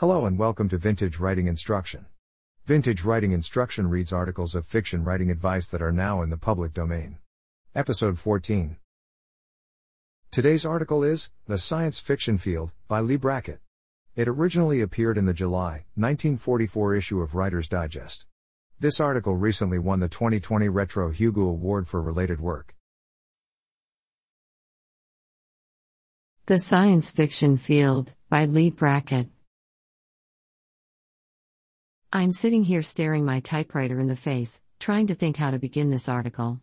Hello and welcome to Vintage Writing Instruction. Vintage Writing Instruction reads articles of fiction writing advice that are now in the public domain. Episode 14. Today's article is The Science Fiction Field by Leigh Brackett. It originally appeared in the July 1944 issue of Writer's Digest. This article recently won the 2020 Retro Hugo Award for related work. The Science Fiction Field, by Leigh Brackett. I'm sitting here staring my typewriter in the face, trying to think how to begin this article.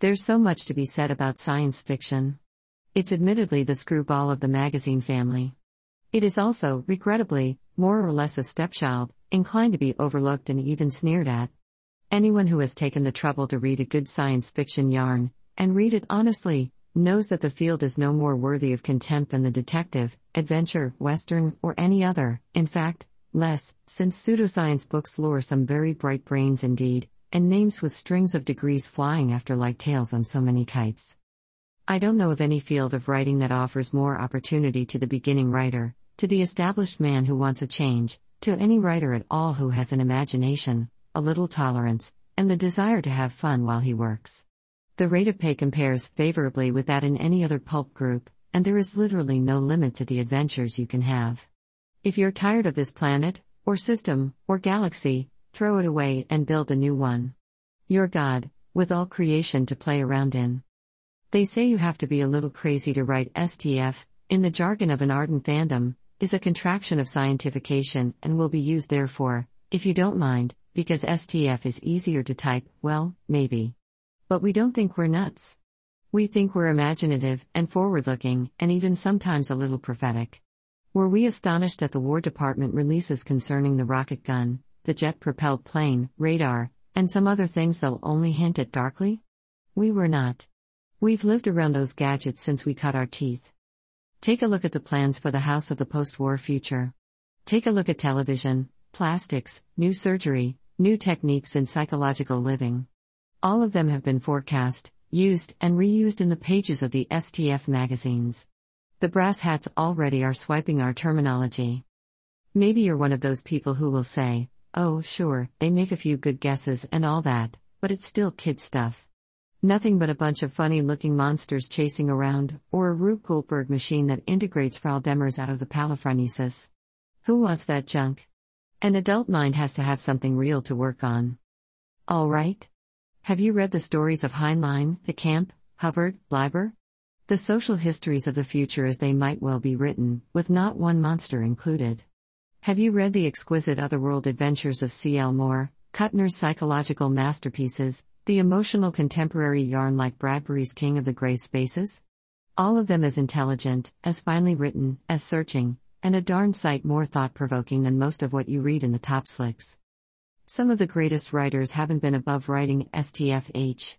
There's so much to be said about science fiction. It's admittedly the screwball of the magazine family. It is also, regrettably, more or less a stepchild, inclined to be overlooked and even sneered at. Anyone who has taken the trouble to read a good science fiction yarn, and read it honestly, knows that the field is no more worthy of contempt than the detective, adventure, western, or any other, in fact, less, since pseudoscience books lure some very bright brains indeed, and names with strings of degrees flying after like tails on so many kites. I don't know of any field of writing that offers more opportunity to the beginning writer, to the established man who wants a change, to any writer at all who has an imagination, a little tolerance, and the desire to have fun while he works. The rate of pay compares favorably with that in any other pulp group, and there is literally no limit to the adventures you can have. If you're tired of this planet, or system, or galaxy, throw it away and build a new one. You're God, with all creation to play around in. They say you have to be a little crazy to write STF, in the jargon of an ardent fandom, is a contraction of scientifiction and will be used therefore, if you don't mind, because STF is easier to type, well, maybe. But we don't think we're nuts. We think we're imaginative and forward looking, and even sometimes a little prophetic. Were we astonished at the War Department releases concerning the rocket gun, the jet propelled plane, radar, and some other things they'll only hint at darkly? We were not. We've lived around those gadgets since we cut our teeth. Take a look at the plans for the house of the post war future. Take a look at television, plastics, new surgery, new techniques in psychological living. All of them have been forecast, used, and reused in the pages of the STF magazines. The brass hats already are swiping our terminology. Maybe you're one of those people who will say, oh, sure, they make a few good guesses and all that, but it's still kid stuff. Nothing but a bunch of funny looking monsters chasing around, or a Rube Goldberg machine that integrates Frau Demers out of the palafrenesis. Who wants that junk? An adult mind has to have something real to work on. Alright? Have you read the stories of Heinlein, de Camp, Hubbard, Leiber? The social histories of the future as they might well be written, with not one monster included. Have you read the exquisite otherworld adventures of C.L. Moore, Kuttner's psychological masterpieces, the emotional contemporary yarn like Bradbury's King of the Grey Spaces? All of them as intelligent, as finely written, as searching, and a darn sight more thought provoking than most of what you read in the top slicks. Some of the greatest writers haven't been above writing STF. H.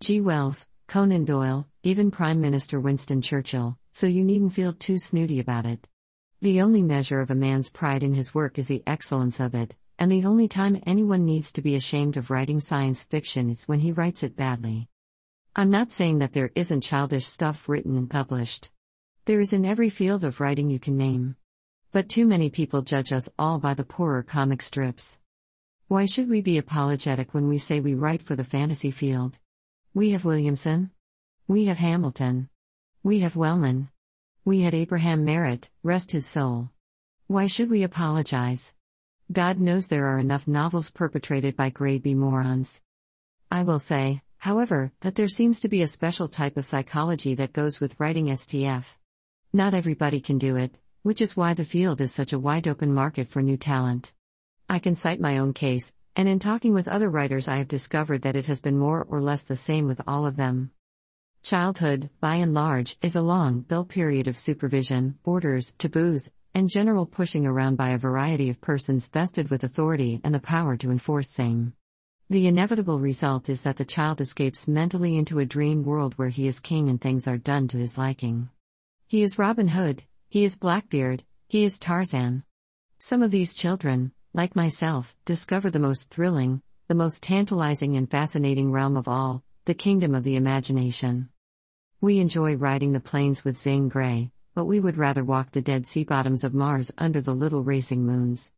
G. Wells, Conan Doyle, even Prime Minister Winston Churchill, so you needn't feel too snooty about it. The only measure of a man's pride in his work is the excellence of it, and the only time anyone needs to be ashamed of writing science fiction is when he writes it badly. I'm not saying that there isn't childish stuff written and published. There is in every field of writing you can name. But too many people judge us all by the poorer comic strips. Why should we be apologetic when we say we write for the fantasy field? We have Williamson. We have Hamilton. We have Wellman. We had Abraham Merritt, rest his soul. Why should we apologize? God knows there are enough novels perpetrated by grade B morons. I will say, however, that there seems to be a special type of psychology that goes with writing STF. Not everybody can do it, which is why the field is such a wide open market for new talent. I can cite my own case, and in talking with other writers, I have discovered that it has been more or less the same with all of them. Childhood, by and large, is a long, built period of supervision, orders, taboos, and general pushing around by a variety of persons vested with authority and the power to enforce same. The inevitable result is that the child escapes mentally into a dream world where he is king and things are done to his liking. He is Robin Hood, he is Blackbeard, he is Tarzan. Some of these children, like myself, discover the most thrilling, the most tantalizing and fascinating realm of all, the kingdom of the imagination. We enjoy riding the plains with Zane Grey, but we would rather walk the dead sea bottoms of Mars under the little racing moons.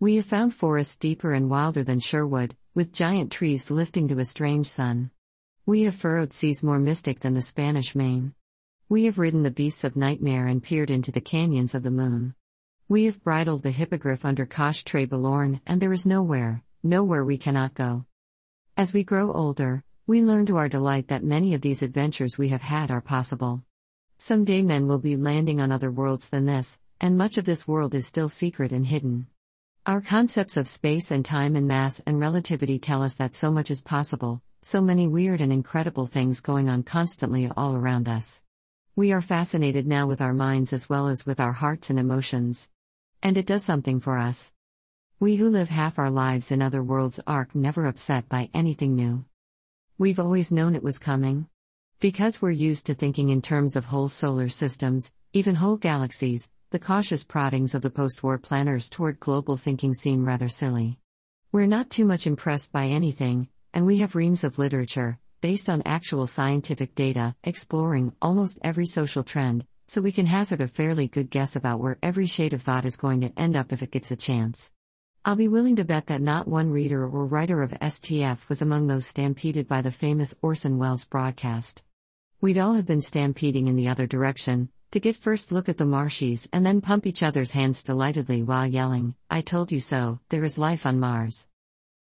We have found forests deeper and wilder than Sherwood, with giant trees lifting to a strange sun. We have furrowed seas more mystic than the Spanish Main. We have ridden the beasts of nightmare and peered into the canyons of the moon. We have bridled the hippogriff under Kosh Tre Balorn, and there is nowhere, nowhere we cannot go. As we grow older, we learn to our delight that many of these adventures we have had are possible. Someday men will be landing on other worlds than this, and much of this world is still secret and hidden. Our concepts of space and time and mass and relativity tell us that so much is possible, so many weird and incredible things going on constantly all around us. We are fascinated now with our minds as well as with our hearts and emotions. And it does something for us. We who live half our lives in other worlds are never upset by anything new. We've always known it was coming. Because we're used to thinking in terms of whole solar systems, even whole galaxies, the cautious proddings of the post war planners toward global thinking seem rather silly. We're not too much impressed by anything, and we have reams of literature, based on actual scientific data, exploring almost every social trend, so we can hazard a fairly good guess about where every shade of thought is going to end up if it gets a chance. I'll be willing to bet that not one reader or writer of STF was among those stampeded by the famous Orson Welles broadcast. We'd all have been stampeding in the other direction, to get first look at the marshies and then pump each other's hands delightedly while yelling, I told you so, there is life on Mars.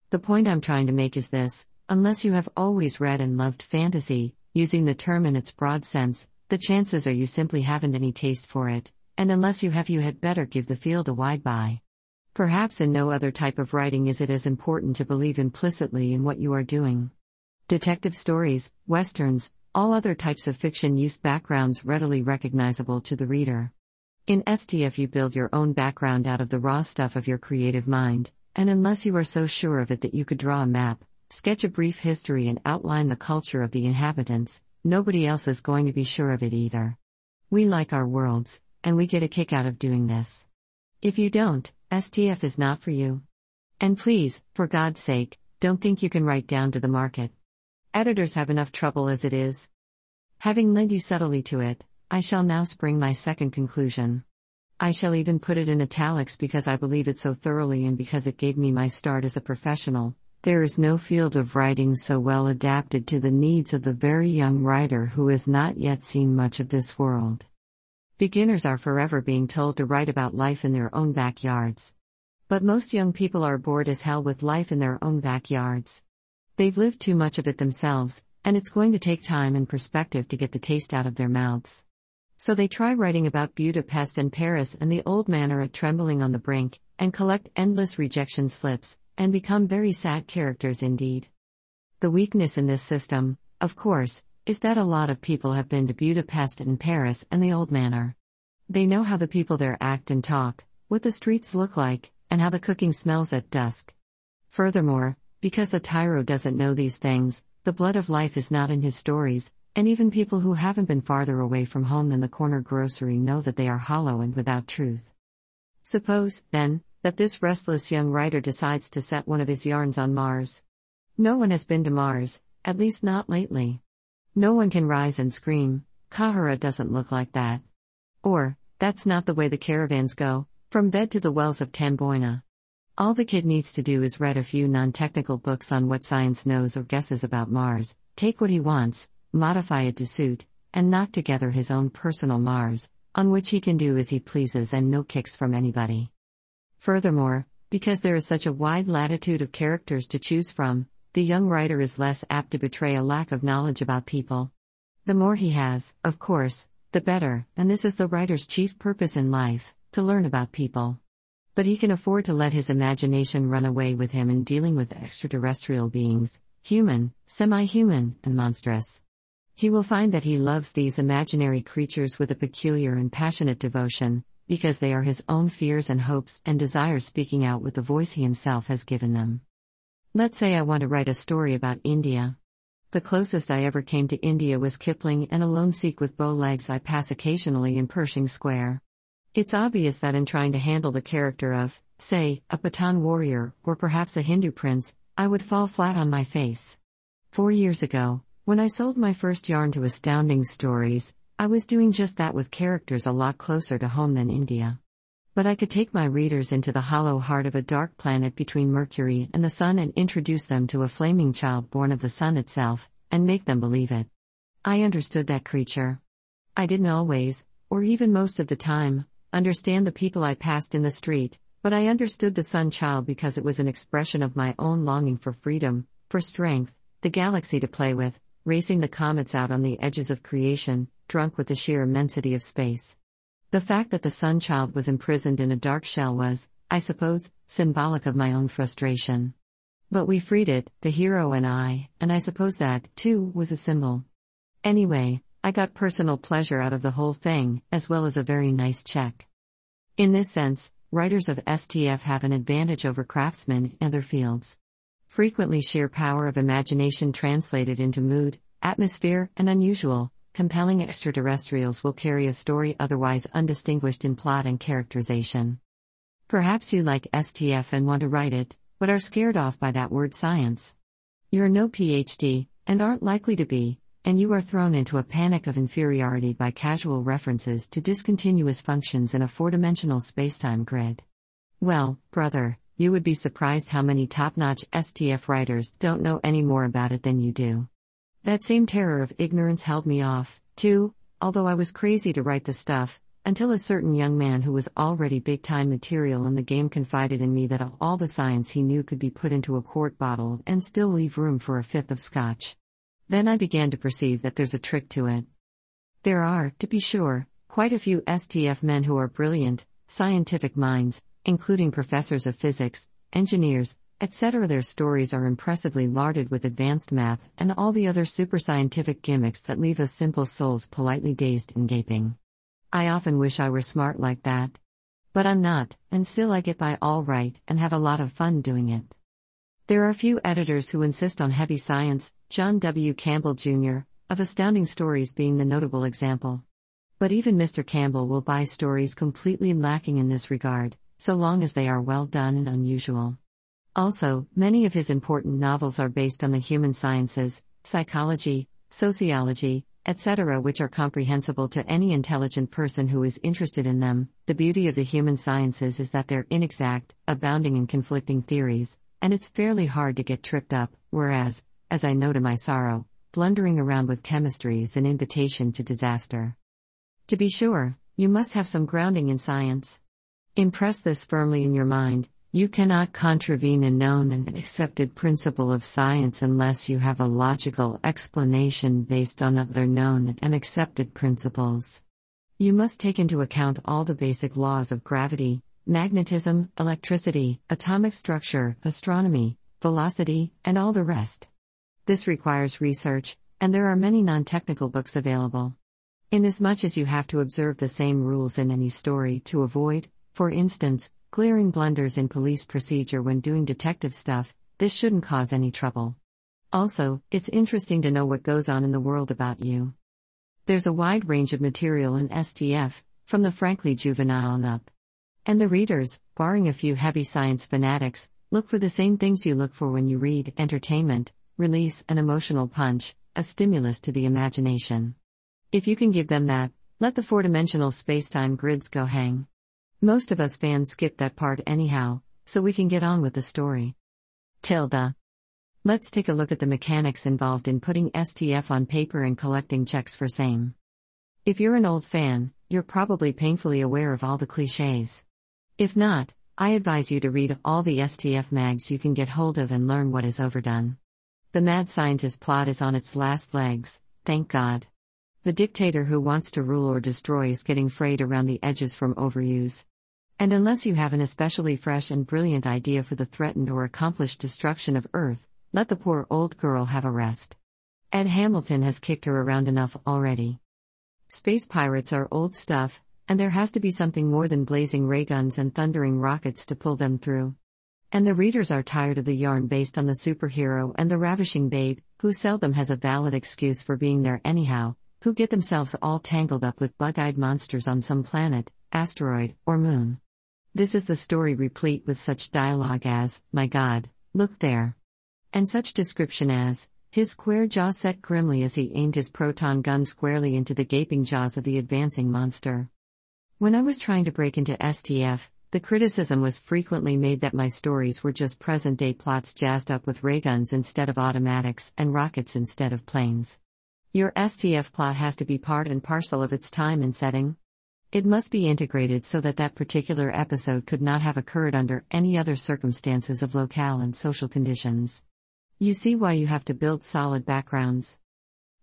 The point I'm trying to make is this unless you have always read and loved fantasy, using the term in its broad sense, the chances are you simply haven't any taste for it, and unless you have, you had better give the field a wide bye. Perhaps in no other type of writing is it as important to believe implicitly in what you are doing. Detective stories, westerns, all other types of fiction use backgrounds readily recognizable to the reader. In STF, you build your own background out of the raw stuff of your creative mind, and unless you are so sure of it that you could draw a map, sketch a brief history, and outline the culture of the inhabitants, nobody else is going to be sure of it either. We like our worlds, and we get a kick out of doing this. If you don't, STF is not for you. And please, for God's sake, don't think you can write down to the market. Editors have enough trouble as it is. Having led you subtly to it, I shall now spring my second conclusion. I shall even put it in italics because I believe it so thoroughly and because it gave me my start as a professional, there is no field of writing so well adapted to the needs of the very young writer who has not yet seen much of this world. Beginners are forever being told to write about life in their own backyards. But most young people are bored as hell with life in their own backyards. They've lived too much of it themselves, and it's going to take time and perspective to get the taste out of their mouths. So they try writing about Budapest and Paris and the old manor at Trembling on the Brink, and collect endless rejection slips, and become very sad characters indeed. The weakness in this system, of course, is that a lot of people have been to Budapest and Paris and the old manor. They know how the people there act and talk, what the streets look like, and how the cooking smells at dusk. Furthermore, because the tyro doesn't know these things, the blood of life is not in his stories, and even people who haven't been farther away from home than the corner grocery know that they are hollow and without truth. Suppose, then, that this restless young writer decides to set one of his yarns on Mars. No one has been to Mars, at least not lately. No one can rise and scream, Kahara doesn't look like that. Or, that's not the way the caravans go, from bed to the wells of Tamboina. All the kid needs to do is read a few non technical books on what science knows or guesses about Mars, take what he wants, modify it to suit, and knock together his own personal Mars, on which he can do as he pleases and no kicks from anybody. Furthermore, because there is such a wide latitude of characters to choose from, the young writer is less apt to betray a lack of knowledge about people. The more he has, of course, the better, and this is the writer's chief purpose in life to learn about people. But he can afford to let his imagination run away with him in dealing with extraterrestrial beings, human, semi human, and monstrous. He will find that he loves these imaginary creatures with a peculiar and passionate devotion, because they are his own fears and hopes and desires speaking out with the voice he himself has given them. Let's say I want to write a story about India. The closest I ever came to India was Kipling and a lone Sikh with bow legs I pass occasionally in Pershing Square. It's obvious that in trying to handle the character of, say, a Pathan warrior, or perhaps a Hindu prince, I would fall flat on my face. Four years ago, when I sold my first yarn to Astounding Stories, I was doing just that with characters a lot closer to home than India. But I could take my readers into the hollow heart of a dark planet between Mercury and the Sun and introduce them to a flaming child born of the Sun itself, and make them believe it. I understood that creature. I didn't always, or even most of the time, understand the people I passed in the street, but I understood the Sun Child because it was an expression of my own longing for freedom, for strength, the galaxy to play with, racing the comets out on the edges of creation, drunk with the sheer immensity of space. The fact that the Sun Child was imprisoned in a dark shell was, I suppose, symbolic of my own frustration. But we freed it, the hero and I, and I suppose that, too, was a symbol. Anyway, I got personal pleasure out of the whole thing, as well as a very nice check. In this sense, writers of STF have an advantage over craftsmen in other fields. Frequently, sheer power of imagination translated into mood, atmosphere, and unusual, compelling extraterrestrials will carry a story otherwise undistinguished in plot and characterization. Perhaps you like STF and want to write it, but are scared off by that word science. You're no PhD, and aren't likely to be, and you are thrown into a panic of inferiority by casual references to discontinuous functions in a four dimensional spacetime grid. Well, brother, you would be surprised how many top notch STF writers don't know any more about it than you do. That same terror of ignorance held me off, too, although I was crazy to write the stuff, until a certain young man who was already big time material in the game confided in me that all the science he knew could be put into a quart bottle and still leave room for a fifth of scotch. Then I began to perceive that there's a trick to it. There are, to be sure, quite a few STF men who are brilliant, scientific minds, including professors of physics, engineers, etc. Their stories are impressively larded with advanced math and all the other super scientific gimmicks that leave us simple souls politely dazed and gaping. I often wish I were smart like that. But I'm not, and still I get by all right and have a lot of fun doing it. There are few editors who insist on heavy science, John W. Campbell Jr., of Astounding Stories being the notable example. But even Mr. Campbell will buy stories completely lacking in this regard, so long as they are well done and unusual. Also, many of his important novels are based on the human sciences, psychology, sociology, etc., which are comprehensible to any intelligent person who is interested in them. The beauty of the human sciences is that they're inexact, abounding in conflicting theories, and it's fairly hard to get tripped up, whereas, as I know to my sorrow, blundering around with chemistry is an invitation to disaster. To be sure, you must have some grounding in science. Impress this firmly in your mind you cannot contravene a known and accepted principle of science unless you have a logical explanation based on other known and accepted principles. You must take into account all the basic laws of gravity, magnetism, electricity, atomic structure, astronomy, velocity, and all the rest. This requires research, and there are many non technical books available. Inasmuch as you have to observe the same rules in any story to avoid, for instance, Clearing blunders in police procedure when doing detective stuff, this shouldn't cause any trouble. Also, it's interesting to know what goes on in the world about you. There's a wide range of material in STF, from the frankly juvenile and up. And the readers, barring a few heavy science fanatics, look for the same things you look for when you read entertainment, release an emotional punch, a stimulus to the imagination. If you can give them that, let the four dimensional spacetime grids go hang. Most of us fans skip that part anyhow, so we can get on with the story. Tilda. Let's take a look at the mechanics involved in putting STF on paper and collecting checks for same. If you're an old fan, you're probably painfully aware of all the cliches. If not, I advise you to read all the STF mags you can get hold of and learn what is overdone. The mad scientist plot is on its last legs, thank God. The dictator who wants to rule or destroy is getting frayed around the edges from overuse. And unless you have an especially fresh and brilliant idea for the threatened or accomplished destruction of Earth, let the poor old girl have a rest. Ed Hamilton has kicked her around enough already. Space pirates are old stuff, and there has to be something more than blazing ray guns and thundering rockets to pull them through. And the readers are tired of the yarn based on the superhero and the ravishing babe, who seldom has a valid excuse for being there anyhow, who get themselves all tangled up with bug eyed monsters on some planet, asteroid, or moon. This is the story replete with such dialogue as, My God, look there. And such description as, his square jaw set grimly as he aimed his proton gun squarely into the gaping jaws of the advancing monster. When I was trying to break into STF, the criticism was frequently made that my stories were just present day plots jazzed up with rayguns instead of automatics and rockets instead of planes. Your STF plot has to be part and parcel of its time and setting. It must be integrated so that that particular episode could not have occurred under any other circumstances of locale and social conditions. You see why you have to build solid backgrounds.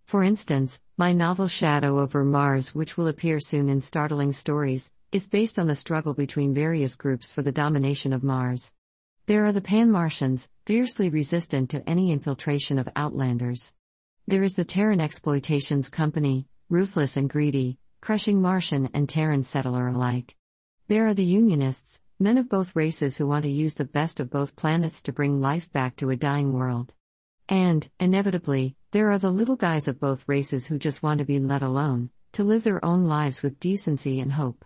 For instance, my novel Shadow over Mars, which will appear soon in Startling Stories, is based on the struggle between various groups for the domination of Mars. There are the Pan Martians, fiercely resistant to any infiltration of Outlanders. There is the Terran Exploitations Company, ruthless and greedy, crushing Martian and Terran settler alike. There are the Unionists, Men of both races who want to use the best of both planets to bring life back to a dying world. And, inevitably, there are the little guys of both races who just want to be let alone, to live their own lives with decency and hope.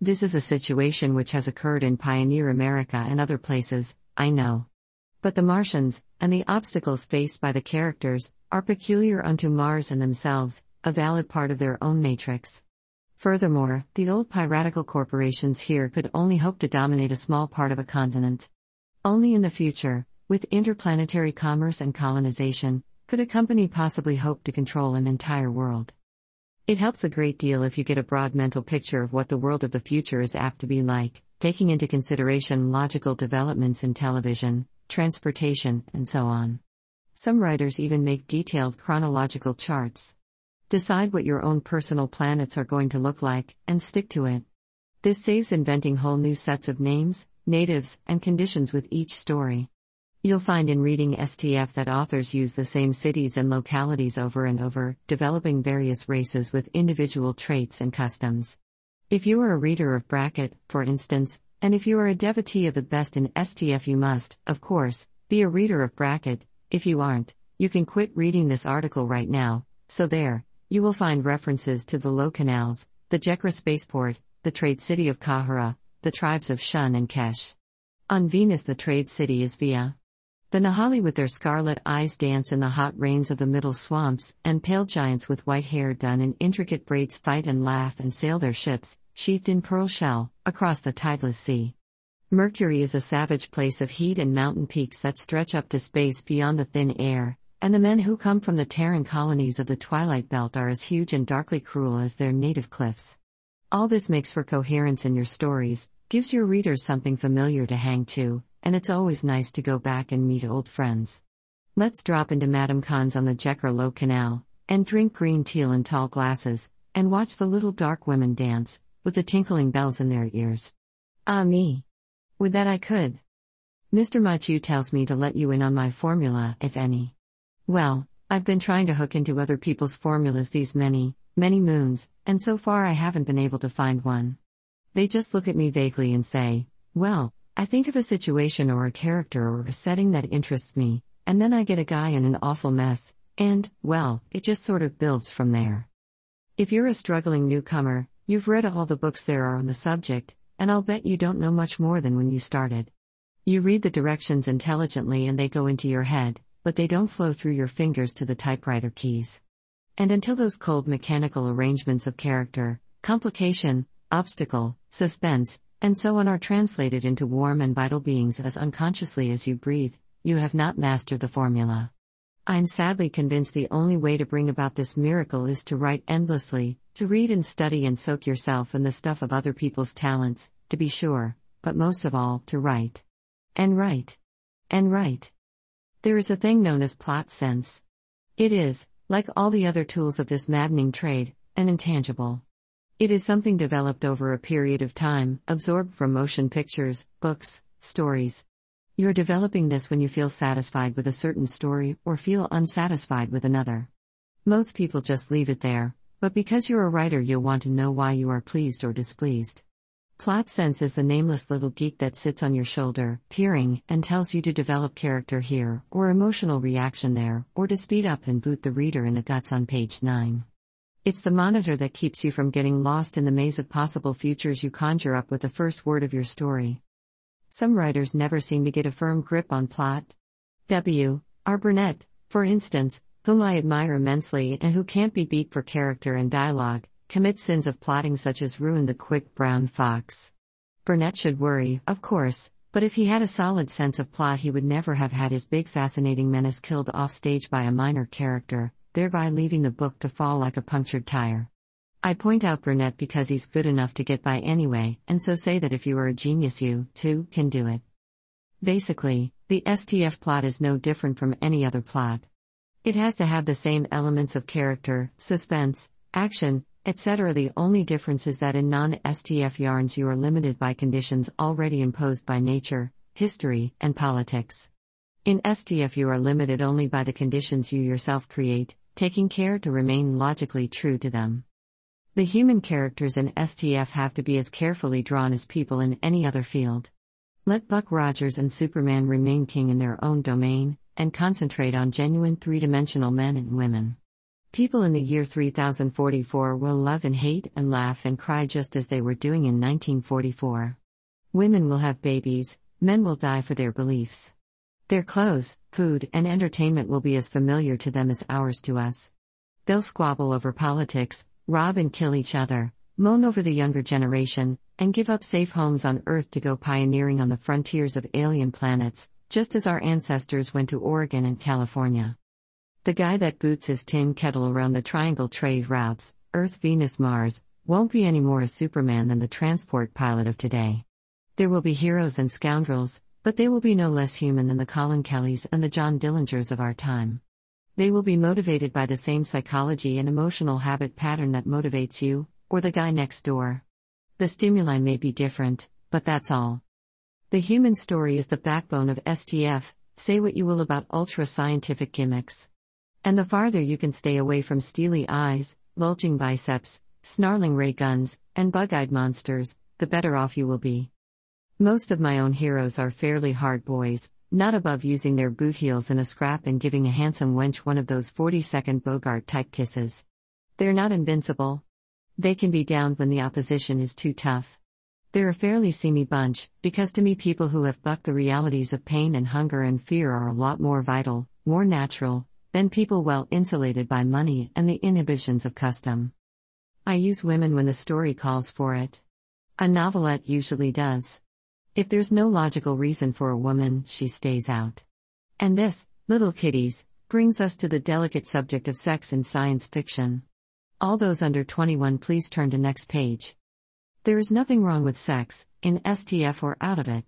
This is a situation which has occurred in pioneer America and other places, I know. But the Martians, and the obstacles faced by the characters, are peculiar unto Mars and themselves, a valid part of their own matrix. Furthermore, the old piratical corporations here could only hope to dominate a small part of a continent. Only in the future, with interplanetary commerce and colonization, could a company possibly hope to control an entire world. It helps a great deal if you get a broad mental picture of what the world of the future is apt to be like, taking into consideration logical developments in television, transportation, and so on. Some writers even make detailed chronological charts. Decide what your own personal planets are going to look like, and stick to it. This saves inventing whole new sets of names, natives, and conditions with each story. You'll find in reading STF that authors use the same cities and localities over and over, developing various races with individual traits and customs. If you are a reader of Brackett, for instance, and if you are a devotee of the best in STF, you must, of course, be a reader of Brackett. If you aren't, you can quit reading this article right now. So there, you will find references to the Low Canals, the Jekra spaceport, the trade city of Kahara, the tribes of Shun and Kesh. On Venus, the trade city is Via. The Nahali with their scarlet eyes dance in the hot rains of the middle swamps, and pale giants with white hair done in intricate braids fight and laugh and sail their ships, sheathed in pearl shell, across the tideless sea. Mercury is a savage place of heat and mountain peaks that stretch up to space beyond the thin air, and the men who come from the Terran colonies of the Twilight Belt are as huge and darkly cruel as their native cliffs. All this makes for coherence in your stories, gives your readers something familiar to hang to, and it's always nice to go back and meet old friends. Let's drop into Madame Khan's on the Jekra Low Canal, and drink green tea in tall glasses, and watch the little dark women dance, with the tinkling bells in their ears. Ah me! Would that I could! Mr. Mathieu tells me to let you in on my formula, if any. Well, I've been trying to hook into other people's formulas these many, many moons, and so far I haven't been able to find one. They just look at me vaguely and say, Well, I think of a situation or a character or a setting that interests me, and then I get a guy in an awful mess, and, well, it just sort of builds from there. If you're a struggling newcomer, you've read all the books there are on the subject, and I'll bet you don't know much more than when you started. You read the directions intelligently and they go into your head, but they don't flow through your fingers to the typewriter keys. And until those cold mechanical arrangements of character, complication, obstacle, suspense, and so on are translated into warm and vital beings as unconsciously as you breathe, you have not mastered the formula. I'm sadly convinced the only way to bring about this miracle is to write endlessly, to read and study and soak yourself in the stuff of other people's talents, to be sure, but most of all, to write. And write. And write. There is a thing known as plot sense. It is, like all the other tools of this maddening trade, an intangible. It is something developed over a period of time, absorbed from motion pictures, books, stories. You're developing this when you feel satisfied with a certain story or feel unsatisfied with another. Most people just leave it there, but because you're a writer, you'll want to know why you are pleased or displeased. Plot sense is the nameless little geek that sits on your shoulder, peering, and tells you to develop character here, or emotional reaction there, or to speed up and boot the reader in the guts on page 9. It's the monitor that keeps you from getting lost in the maze of possible futures you conjure up with the first word of your story. Some writers never seem to get a firm grip on plot. W. R. Burnett, for instance, whom I admire immensely and who can't be beat for character and dialogue, commit sins of plotting such as ruin the quick brown fox. Burnett should worry, of course, but if he had a solid sense of plot, he would never have had his big fascinating menace killed offstage by a minor character, thereby leaving the book to fall like a punctured tire. I point out Burnett because he's good enough to get by anyway, and so say that if you are a genius, you, too, can do it. Basically, the STF plot is no different from any other plot. It has to have the same elements of character, suspense, action, etc. The only difference is that in non STF yarns you are limited by conditions already imposed by nature, history, and politics. In STF you are limited only by the conditions you yourself create, taking care to remain logically true to them. The human characters in STF have to be as carefully drawn as people in any other field. Let Buck Rogers and Superman remain king in their own domain, and concentrate on genuine three dimensional men and women. People in the year 3044 will love and hate and laugh and cry just as they were doing in 1944. Women will have babies, men will die for their beliefs. Their clothes, food, and entertainment will be as familiar to them as ours to us. They'll squabble over politics, rob and kill each other, moan over the younger generation, and give up safe homes on Earth to go pioneering on the frontiers of alien planets, just as our ancestors went to Oregon and California. The guy that boots his tin kettle around the triangle trade routes, Earth, Venus, Mars, won't be any more a Superman than the transport pilot of today. There will be heroes and scoundrels, but they will be no less human than the Colin Kellys and the John Dillingers of our time. They will be motivated by the same psychology and emotional habit pattern that motivates you, or the guy next door. The stimuli may be different, but that's all. The human story is the backbone of STF, say what you will about ultra scientific gimmicks. And the farther you can stay away from steely eyes, bulging biceps, snarling ray guns, and bug eyed monsters, the better off you will be. Most of my own heroes are fairly hard boys, not above using their boot heels in a scrap and giving a handsome wench one of those 40 second Bogart type kisses. They're not invincible. They can be downed when the opposition is too tough. They're a fairly seamy bunch, because to me, people who have bucked the realities of pain and hunger and fear are a lot more vital, more natural, than people well insulated by money and the inhibitions of custom. I use women when the story calls for it. A novelette usually does. If there's no logical reason for a woman, she stays out. And this, little kitties, brings us to the delicate subject of sex in science fiction. All those under 21, please turn to next page. There is nothing wrong with sex, in STF or out of it.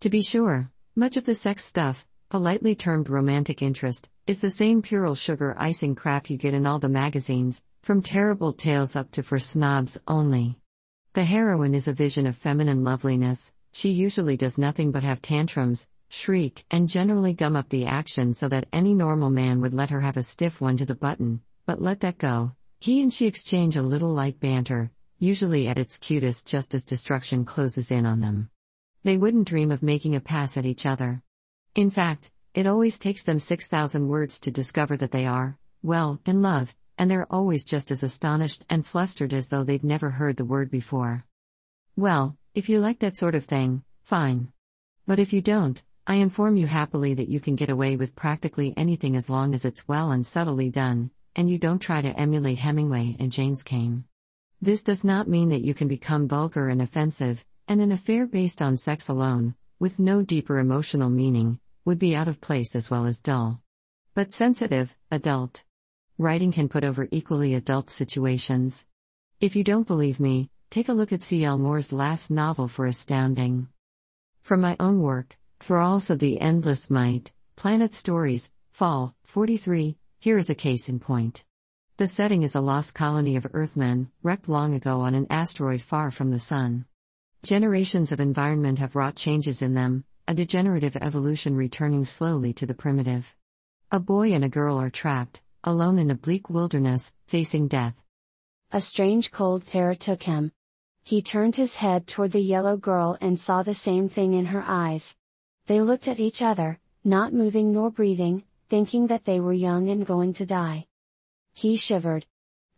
To be sure, much of the sex stuff, politely termed romantic interest, is the same pural sugar icing crap you get in all the magazines, from terrible tales up to for snobs only. The heroine is a vision of feminine loveliness, she usually does nothing but have tantrums, shriek, and generally gum up the action so that any normal man would let her have a stiff one to the button, but let that go. He and she exchange a little light banter, usually at its cutest just as destruction closes in on them. They wouldn't dream of making a pass at each other. In fact, it always takes them 6,000 words to discover that they are, well, in love, and they're always just as astonished and flustered as though they'd never heard the word before. Well, if you like that sort of thing, fine. But if you don't, I inform you happily that you can get away with practically anything as long as it's well and subtly done, and you don't try to emulate Hemingway and James Cain. This does not mean that you can become vulgar and offensive, and an affair based on sex alone, with no deeper emotional meaning, would be out of place as well as dull. But sensitive, adult. Writing can put over equally adult situations. If you don't believe me, take a look at C.L. Moore's last novel for astounding. From my own work, Thralls of the Endless Night, Planet Stories, Fall, 43, here is a case in point. The setting is a lost colony of Earthmen, wrecked long ago on an asteroid far from the Sun. Generations of environment have wrought changes in them, a degenerative evolution returning slowly to the primitive. A boy and a girl are trapped, alone in a bleak wilderness, facing death. A strange cold terror took him. He turned his head toward the yellow girl and saw the same thing in her eyes. They looked at each other, not moving nor breathing, thinking that they were young and going to die. He shivered.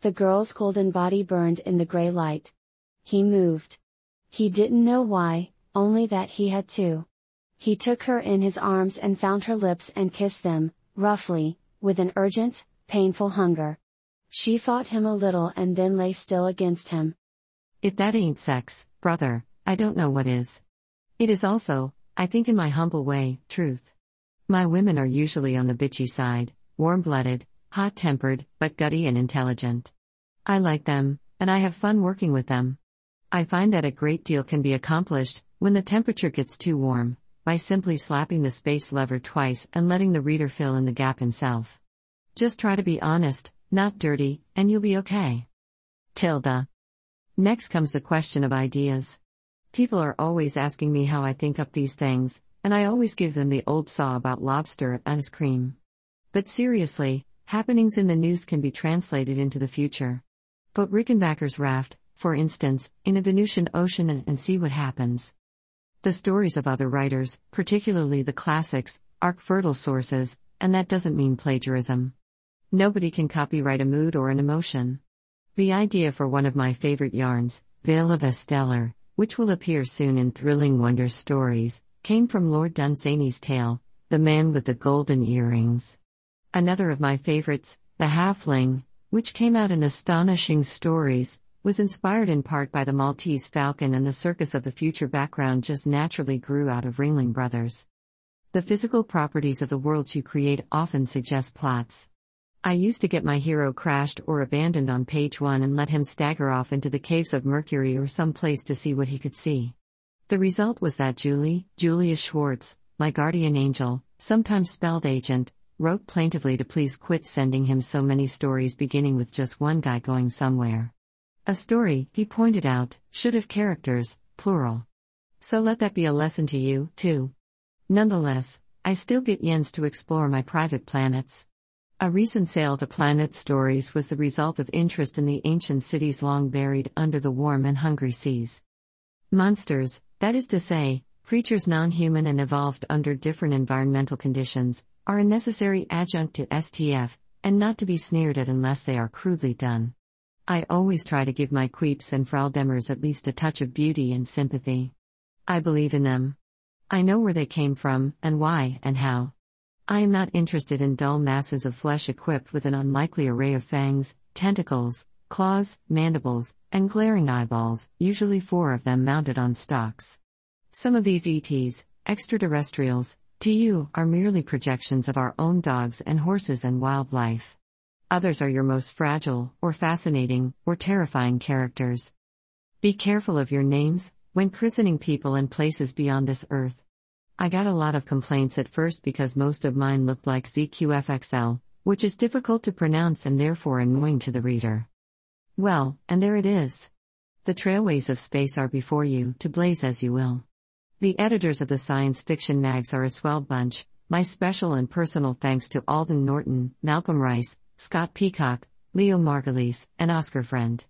The girl's golden body burned in the gray light. He moved. He didn't know why, only that he had to. He took her in his arms and found her lips and kissed them, roughly, with an urgent, painful hunger. She fought him a little and then lay still against him. If that ain't sex, brother, I don't know what is. It is also, I think in my humble way, truth. My women are usually on the bitchy side, warm blooded, hot tempered, but gutty and intelligent. I like them, and I have fun working with them. I find that a great deal can be accomplished, when the temperature gets too warm, by simply slapping the space lever twice and letting the reader fill in the gap himself. Just try to be honest, not dirty, and you'll be okay. Tilda. Next comes the question of ideas. People are always asking me how I think up these things, and I always give them the old saw about lobster and ice cream. But seriously, happenings in the news can be translated into the future. Put Rickenbacker's raft, for instance, in a Venusian ocean and, and see what happens. The stories of other writers, particularly the classics, are fertile sources, and that doesn't mean plagiarism. Nobody can copyright a mood or an emotion. The idea for one of my favorite yarns, Veil of Astellar, which will appear soon in Thrilling Wonder Stories, came from Lord Dunsany's tale, The Man with the Golden Earrings. Another of my favorites, The Halfling, which came out in Astonishing Stories, was inspired in part by the Maltese Falcon and the Circus of the Future background just naturally grew out of Ringling Brothers. The physical properties of the worlds you create often suggest plots. I used to get my hero crashed or abandoned on page one and let him stagger off into the caves of Mercury or some place to see what he could see. The result was that Julie, Julius Schwartz, my guardian angel, sometimes spelled agent, wrote plaintively to please quit sending him so many stories beginning with just one guy going somewhere. A story, he pointed out, should have characters, plural. So let that be a lesson to you, too. Nonetheless, I still get yens to explore my private planets. A recent sale to Planet Stories was the result of interest in the ancient cities long buried under the warm and hungry seas. Monsters, that is to say, creatures non human and evolved under different environmental conditions, are a necessary adjunct to STF, and not to be sneered at unless they are crudely done. I always try to give my queeps and Fraldemers at least a touch of beauty and sympathy. I believe in them. I know where they came from, and why, and how. I am not interested in dull masses of flesh equipped with an unlikely array of fangs, tentacles, claws, mandibles, and glaring eyeballs, usually four of them mounted on stalks. Some of these ETs, extraterrestrials, to you, are merely projections of our own dogs and horses and wildlife. Others are your most fragile, or fascinating, or terrifying characters. Be careful of your names when christening people and places beyond this earth. I got a lot of complaints at first because most of mine looked like ZQFXL, which is difficult to pronounce and therefore annoying to the reader. Well, and there it is. The trailways of space are before you, to blaze as you will. The editors of the science fiction mags are a swell bunch, my special and personal thanks to Alden Norton, Malcolm Reiss, Scott Peacock, Leo Margulies, and Oscar Friend.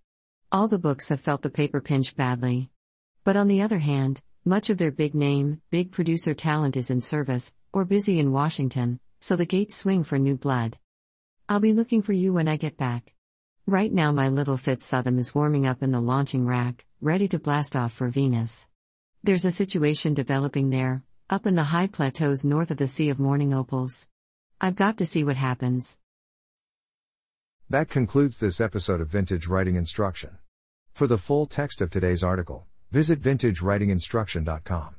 All the books have felt the paper pinch badly. But on the other hand, much of their big name, big producer talent is in service, or busy in Washington, so the gates swing for new blood. I'll be looking for you when I get back. Right now, my little Fitzsoutham is warming up in the launching rack, ready to blast off for Venus. There's a situation developing there, up in the high plateaus north of the Sea of Morning Opals. I've got to see what happens. That concludes this episode of Vintage Writing Instruction. For the full text of today's article, Visit vintagewritinginstruction.com.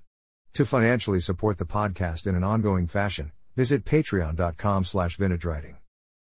To financially support the podcast in an ongoing fashion, visit patreon.com slash vintagewriting.